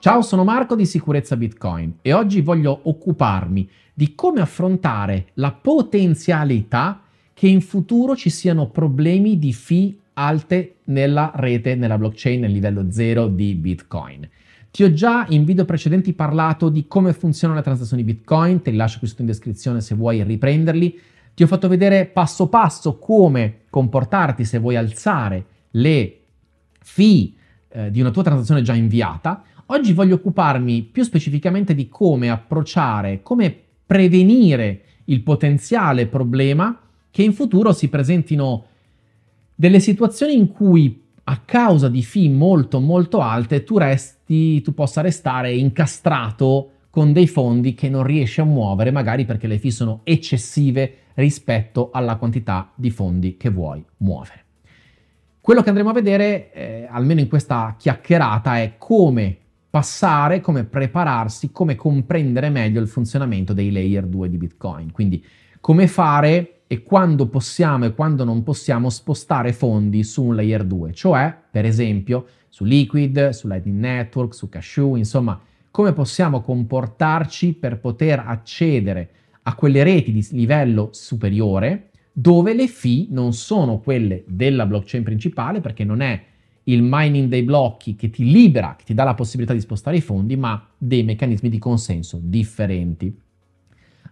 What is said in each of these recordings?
Ciao, sono Marco di Sicurezza Bitcoin e oggi voglio occuparmi di come affrontare la potenzialità che in futuro ci siano problemi di fee alte nella rete, nella blockchain, nel livello zero di Bitcoin. Ti ho già in video precedenti parlato di come funzionano le transazioni Bitcoin, te li lascio qui sotto in descrizione se vuoi riprenderli. Ti ho fatto vedere passo passo come comportarti se vuoi alzare le fee eh, di una tua transazione già inviata. Oggi voglio occuparmi più specificamente di come approcciare, come prevenire il potenziale problema che in futuro si presentino delle situazioni in cui a causa di fee molto molto alte tu resti, tu possa restare incastrato con dei fondi che non riesci a muovere, magari perché le fee sono eccessive rispetto alla quantità di fondi che vuoi muovere. Quello che andremo a vedere, eh, almeno in questa chiacchierata, è come passare, come prepararsi, come comprendere meglio il funzionamento dei layer 2 di Bitcoin. Quindi come fare e quando possiamo e quando non possiamo spostare fondi su un layer 2, cioè per esempio su Liquid, su Lightning Network, su Cashew, insomma, come possiamo comportarci per poter accedere a quelle reti di livello superiore dove le fee non sono quelle della blockchain principale perché non è il mining dei blocchi che ti libera, che ti dà la possibilità di spostare i fondi, ma dei meccanismi di consenso differenti.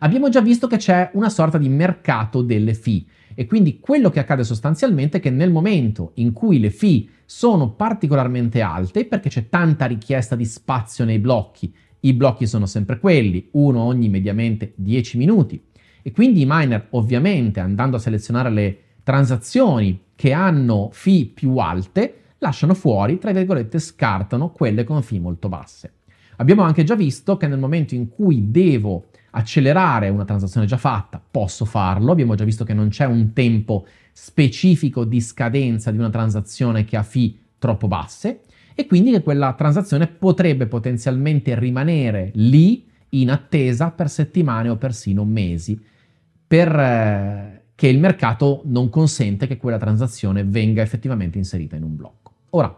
Abbiamo già visto che c'è una sorta di mercato delle fee e quindi quello che accade sostanzialmente è che nel momento in cui le fee sono particolarmente alte, perché c'è tanta richiesta di spazio nei blocchi, i blocchi sono sempre quelli, uno ogni mediamente 10 minuti, e quindi i miner ovviamente andando a selezionare le transazioni che hanno fee più alte, lasciano fuori, tra virgolette, scartano quelle con fee molto basse. Abbiamo anche già visto che nel momento in cui devo accelerare una transazione già fatta, posso farlo. Abbiamo già visto che non c'è un tempo specifico di scadenza di una transazione che ha fee troppo basse e quindi che quella transazione potrebbe potenzialmente rimanere lì in attesa per settimane o persino mesi, perché eh, il mercato non consente che quella transazione venga effettivamente inserita in un blocco. Ora,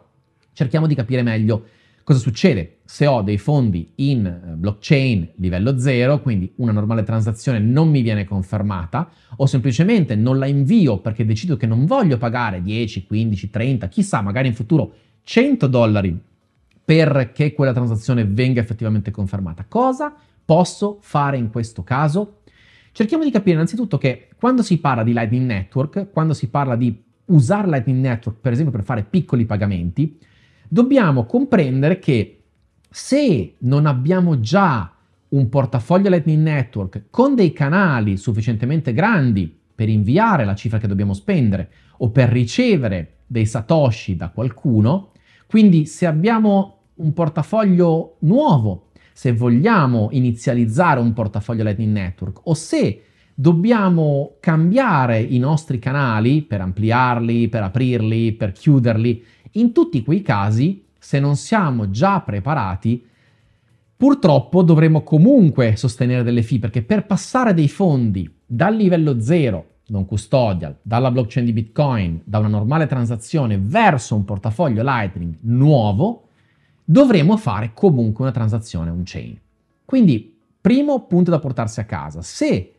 cerchiamo di capire meglio cosa succede se ho dei fondi in eh, blockchain livello 0, quindi una normale transazione non mi viene confermata, o semplicemente non la invio perché decido che non voglio pagare 10, 15, 30, chissà, magari in futuro 100 dollari perché quella transazione venga effettivamente confermata. Cosa posso fare in questo caso? Cerchiamo di capire innanzitutto che quando si parla di Lightning Network, quando si parla di usare Lightning Network, per esempio, per fare piccoli pagamenti, dobbiamo comprendere che se non abbiamo già un portafoglio Lightning Network con dei canali sufficientemente grandi per inviare la cifra che dobbiamo spendere o per ricevere dei satoshi da qualcuno, quindi se abbiamo un portafoglio nuovo, se vogliamo inizializzare un portafoglio Lightning Network o se dobbiamo cambiare i nostri canali per ampliarli, per aprirli, per chiuderli. In tutti quei casi, se non siamo già preparati, purtroppo dovremo comunque sostenere delle fee perché per passare dei fondi dal livello 0 non custodial, dalla blockchain di Bitcoin, da una normale transazione verso un portafoglio Lightning nuovo, dovremo fare comunque una transazione on-chain. Quindi, primo punto da portarsi a casa. Se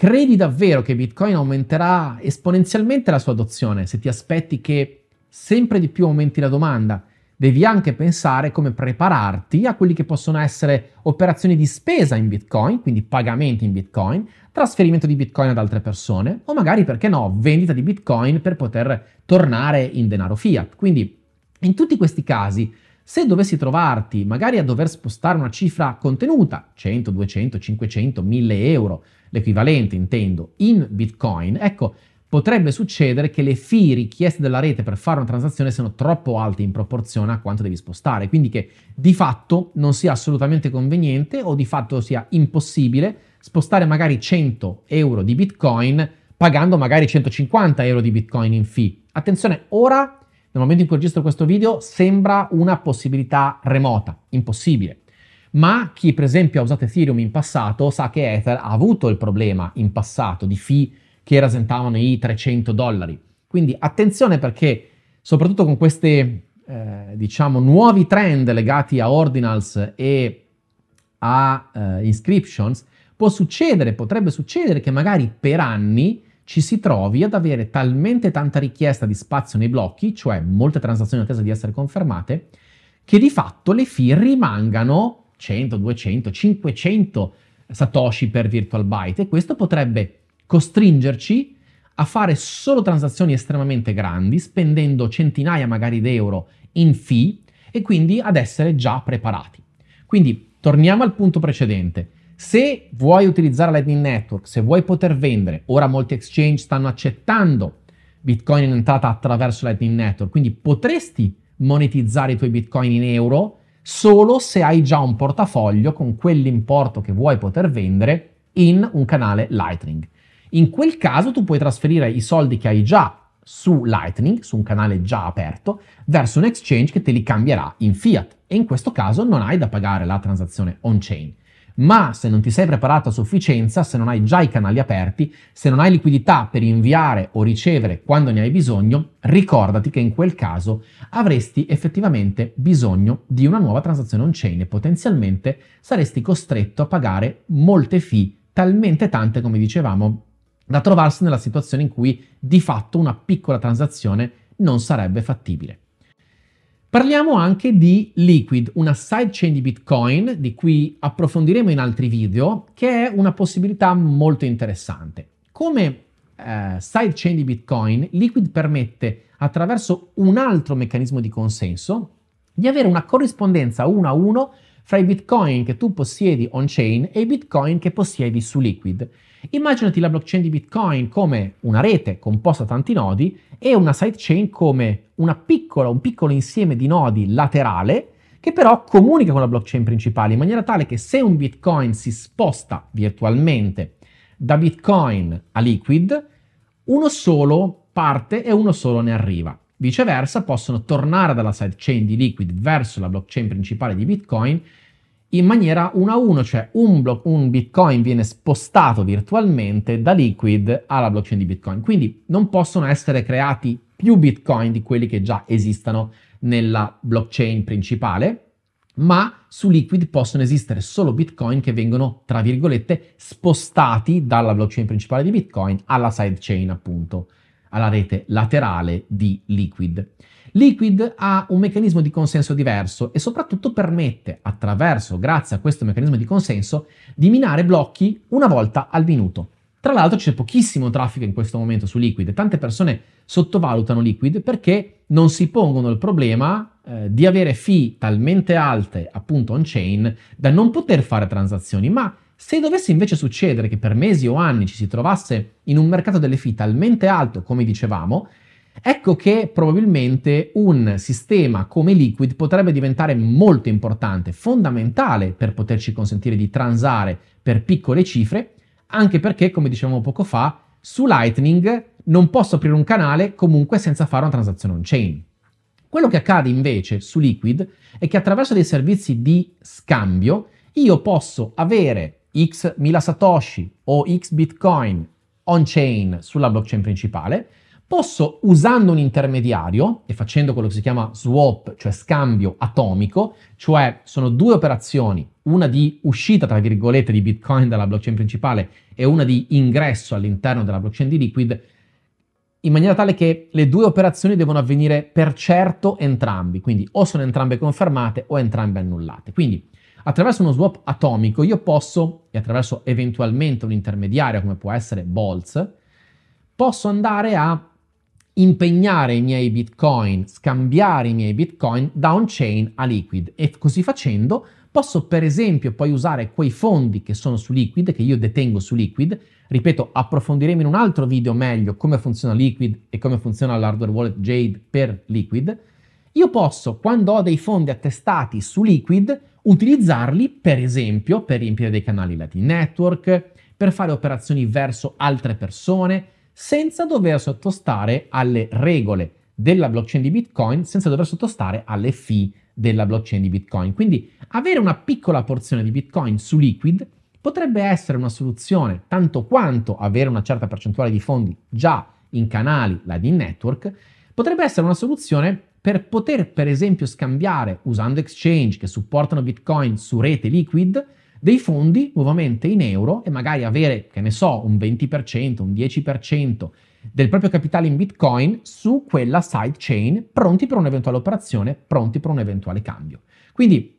Credi davvero che Bitcoin aumenterà esponenzialmente la sua adozione se ti aspetti che sempre di più aumenti la domanda? Devi anche pensare come prepararti a quelli che possono essere operazioni di spesa in Bitcoin, quindi pagamenti in Bitcoin, trasferimento di Bitcoin ad altre persone o magari, perché no, vendita di Bitcoin per poter tornare in denaro fiat. Quindi in tutti questi casi se dovessi trovarti magari a dover spostare una cifra contenuta, 100, 200, 500, 1000 euro, l'equivalente intendo, in Bitcoin, ecco, potrebbe succedere che le fee richieste dalla rete per fare una transazione siano troppo alte in proporzione a quanto devi spostare, quindi che di fatto non sia assolutamente conveniente o di fatto sia impossibile spostare magari 100 euro di Bitcoin pagando magari 150 euro di Bitcoin in fee. Attenzione, ora nel momento in cui registro questo video sembra una possibilità remota, impossibile. Ma chi per esempio ha usato Ethereum in passato sa che Ether ha avuto il problema in passato di fee che rasentavano i 300 dollari. Quindi attenzione perché soprattutto con queste eh, diciamo, nuovi trend legati a ordinals e a eh, inscriptions, può succedere, potrebbe succedere che magari per anni ci si trovi ad avere talmente tanta richiesta di spazio nei blocchi, cioè molte transazioni in attesa di essere confermate, che di fatto le fee rimangano 100, 200, 500 satoshi per virtual byte e questo potrebbe costringerci a fare solo transazioni estremamente grandi, spendendo centinaia magari di euro in fee e quindi ad essere già preparati. Quindi torniamo al punto precedente. Se vuoi utilizzare Lightning Network, se vuoi poter vendere, ora molti exchange stanno accettando Bitcoin in entrata attraverso Lightning Network, quindi potresti monetizzare i tuoi Bitcoin in euro solo se hai già un portafoglio con quell'importo che vuoi poter vendere in un canale Lightning. In quel caso tu puoi trasferire i soldi che hai già su Lightning, su un canale già aperto, verso un exchange che te li cambierà in fiat e in questo caso non hai da pagare la transazione on-chain. Ma se non ti sei preparato a sufficienza, se non hai già i canali aperti, se non hai liquidità per inviare o ricevere quando ne hai bisogno, ricordati che in quel caso avresti effettivamente bisogno di una nuova transazione on-chain e potenzialmente saresti costretto a pagare molte fee, talmente tante come dicevamo, da trovarsi nella situazione in cui di fatto una piccola transazione non sarebbe fattibile. Parliamo anche di Liquid, una sidechain di Bitcoin di cui approfondiremo in altri video, che è una possibilità molto interessante. Come eh, sidechain di Bitcoin, Liquid permette attraverso un altro meccanismo di consenso di avere una corrispondenza uno a uno fra i Bitcoin che tu possiedi on-chain e i Bitcoin che possiedi su Liquid. Immaginati la blockchain di Bitcoin come una rete composta da tanti nodi e una sidechain come piccola, un piccolo insieme di nodi laterale che però comunica con la blockchain principale in maniera tale che se un Bitcoin si sposta virtualmente da Bitcoin a Liquid, uno solo parte e uno solo ne arriva. Viceversa, possono tornare dalla sidechain di Liquid verso la blockchain principale di Bitcoin in maniera 1 a 1, cioè un, blo- un, Bitcoin viene spostato virtualmente da Liquid alla blockchain di Bitcoin. Quindi non possono essere creati più Bitcoin di quelli che già esistano nella blockchain principale, ma su Liquid possono esistere solo Bitcoin che vengono, tra virgolette, spostati dalla blockchain principale di Bitcoin alla sidechain, appunto, alla rete laterale di Liquid. Liquid ha un meccanismo di consenso diverso e soprattutto permette, attraverso, grazie a questo meccanismo di consenso, di minare blocchi una volta al minuto. Tra l'altro c'è pochissimo traffico in questo momento su Liquid, tante persone sottovalutano Liquid perché non si pongono il problema eh, di avere fee talmente alte appunto on-chain da non poter fare transazioni, ma se dovesse invece succedere che per mesi o anni ci si trovasse in un mercato delle fee talmente alto, come dicevamo, Ecco che probabilmente un sistema come Liquid potrebbe diventare molto importante, fondamentale per poterci consentire di transare per piccole cifre, anche perché, come dicevamo poco fa, su Lightning non posso aprire un canale comunque senza fare una transazione on-chain. Quello che accade invece su Liquid è che attraverso dei servizi di scambio io posso avere x mila satoshi o x bitcoin on-chain sulla blockchain principale, posso, usando un intermediario e facendo quello che si chiama swap, cioè scambio atomico, cioè sono due operazioni, una di uscita, tra virgolette, di Bitcoin dalla blockchain principale e una di ingresso all'interno della blockchain di Liquid, in maniera tale che le due operazioni devono avvenire per certo entrambi, quindi o sono entrambe confermate o entrambe annullate. Quindi attraverso uno swap atomico io posso, e attraverso eventualmente un intermediario come può essere Boltz, posso andare a impegnare i miei bitcoin, scambiare i miei bitcoin da on-chain a Liquid. E così facendo posso per esempio poi usare quei fondi che sono su Liquid, che io detengo su Liquid, ripeto, approfondiremo in un altro video meglio come funziona Liquid e come funziona l'hardware wallet Jade per Liquid, io posso, quando ho dei fondi attestati su Liquid, utilizzarli per esempio per riempire dei canali Lightning Network, per fare operazioni verso altre persone, senza dover sottostare alle regole della blockchain di Bitcoin, senza dover sottostare alle fee della blockchain di Bitcoin. Quindi avere una piccola porzione di Bitcoin su Liquid potrebbe essere una soluzione, tanto quanto avere una certa percentuale di fondi già in canali Lightning Network, potrebbe essere una soluzione per poter per esempio scambiare usando exchange che supportano Bitcoin su rete liquid dei fondi nuovamente in euro e magari avere, che ne so, un 20%, un 10% del proprio capitale in Bitcoin su quella sidechain pronti per un'eventuale operazione, pronti per un eventuale cambio. Quindi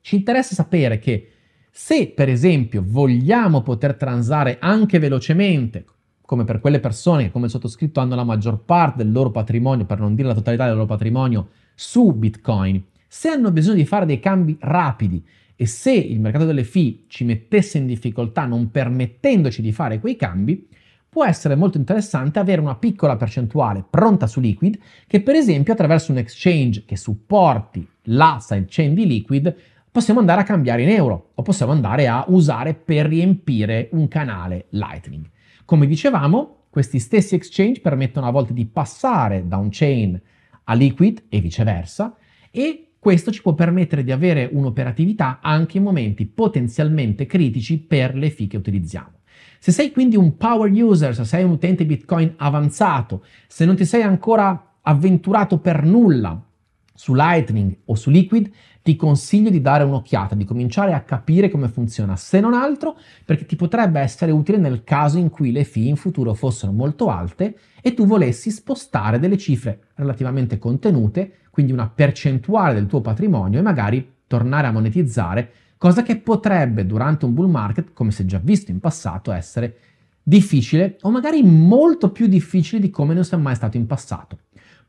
ci interessa sapere che se per esempio vogliamo poter transare anche velocemente, come per quelle persone che come il sottoscritto hanno la maggior parte del loro patrimonio, per non dire la totalità del loro patrimonio, su Bitcoin, se hanno bisogno di fare dei cambi rapidi e se il mercato delle fee ci mettesse in difficoltà non permettendoci di fare quei cambi, può essere molto interessante avere una piccola percentuale pronta su Liquid che per esempio attraverso un exchange che supporti la sidechain di Liquid possiamo andare a cambiare in euro o possiamo andare a usare per riempire un canale Lightning. Come dicevamo, questi stessi exchange permettono a volte di passare da un chain a Liquid e viceversa e questo ci può permettere di avere un'operatività anche in momenti potenzialmente critici per le fee che utilizziamo. Se sei quindi un power user, se sei un utente Bitcoin avanzato, se non ti sei ancora avventurato per nulla su Lightning o su Liquid, ti consiglio di dare un'occhiata, di cominciare a capire come funziona, se non altro perché ti potrebbe essere utile nel caso in cui le fee in futuro fossero molto alte e tu volessi spostare delle cifre relativamente contenute, quindi una percentuale del tuo patrimonio e magari tornare a monetizzare cosa che potrebbe durante un bull market, come si è già visto in passato, essere difficile o magari molto più difficile di come non sia mai stato in passato.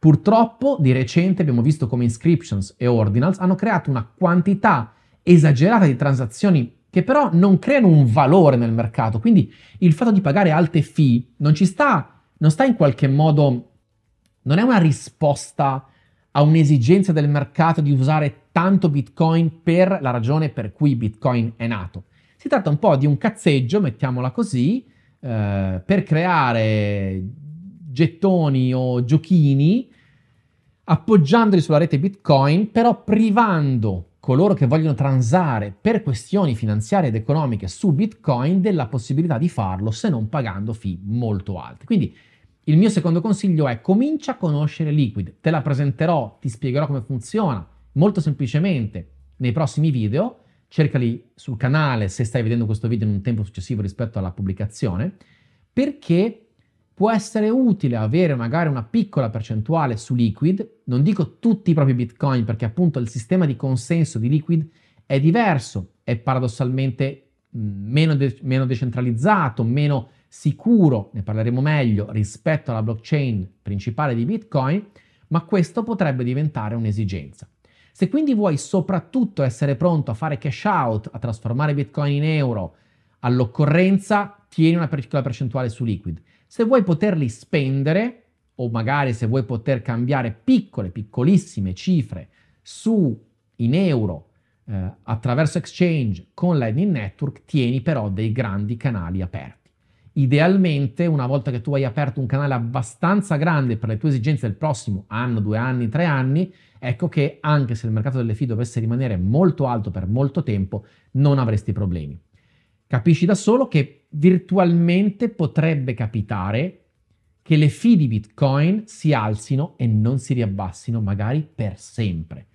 Purtroppo di recente abbiamo visto come inscriptions e ordinals hanno creato una quantità esagerata di transazioni che però non creano un valore nel mercato, quindi il fatto di pagare alte fee non ci sta, non sta in qualche modo, non è una risposta a un'esigenza del mercato di usare tanto Bitcoin per la ragione per cui Bitcoin è nato. Si tratta un po' di un cazzeggio, mettiamola così, eh, per creare gettoni o giochini appoggiandoli sulla rete Bitcoin, però privando coloro che vogliono transare per questioni finanziarie ed economiche su Bitcoin della possibilità di farlo se non pagando fee molto alte. Quindi il mio secondo consiglio è comincia a conoscere Liquid, te la presenterò, ti spiegherò come funziona molto semplicemente nei prossimi video, cercali sul canale se stai vedendo questo video in un tempo successivo rispetto alla pubblicazione, perché può essere utile avere magari una piccola percentuale su Liquid, non dico tutti i propri Bitcoin perché appunto il sistema di consenso di Liquid è diverso, è paradossalmente meno, de- meno decentralizzato, meno sicuro, ne parleremo meglio, rispetto alla blockchain principale di Bitcoin, ma questo potrebbe diventare un'esigenza. Se quindi vuoi soprattutto essere pronto a fare cash out, a trasformare Bitcoin in euro, all'occorrenza tieni una piccola percentuale su Liquid. Se vuoi poterli spendere, o magari se vuoi poter cambiare piccole, piccolissime cifre su in euro eh, attraverso exchange con Lightning Network, tieni però dei grandi canali aperti. Idealmente, una volta che tu hai aperto un canale abbastanza grande per le tue esigenze del prossimo anno, due anni, tre anni, ecco che anche se il mercato delle fee dovesse rimanere molto alto per molto tempo, non avresti problemi. Capisci da solo che virtualmente potrebbe capitare che le fee di Bitcoin si alzino e non si riabbassino magari per sempre.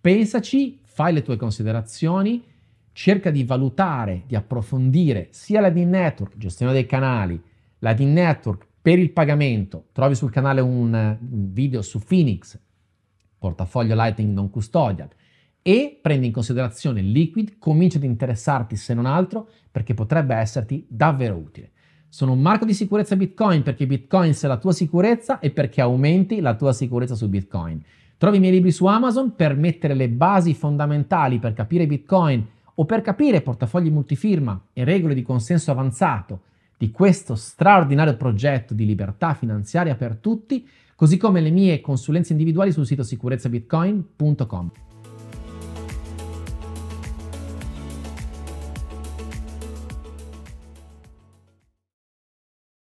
Pensaci, fai le tue considerazioni cerca di valutare, di approfondire sia la DIN Network, gestione dei canali, la DIN Network per il pagamento. Trovi sul canale un, video su Phoenix, portafoglio Lightning non custodial, e prendi in considerazione Liquid, comincia ad interessarti se non altro perché potrebbe esserti davvero utile. Sono un marco di sicurezza Bitcoin perché Bitcoin è la tua sicurezza e perché aumenti la tua sicurezza su Bitcoin. Trovi i miei libri su Amazon per mettere le basi fondamentali per capire Bitcoin o per capire portafogli multifirma e regole di consenso avanzato di questo straordinario progetto di libertà finanziaria per tutti, così come le mie consulenze individuali sul sito sicurezzabitcoin.com.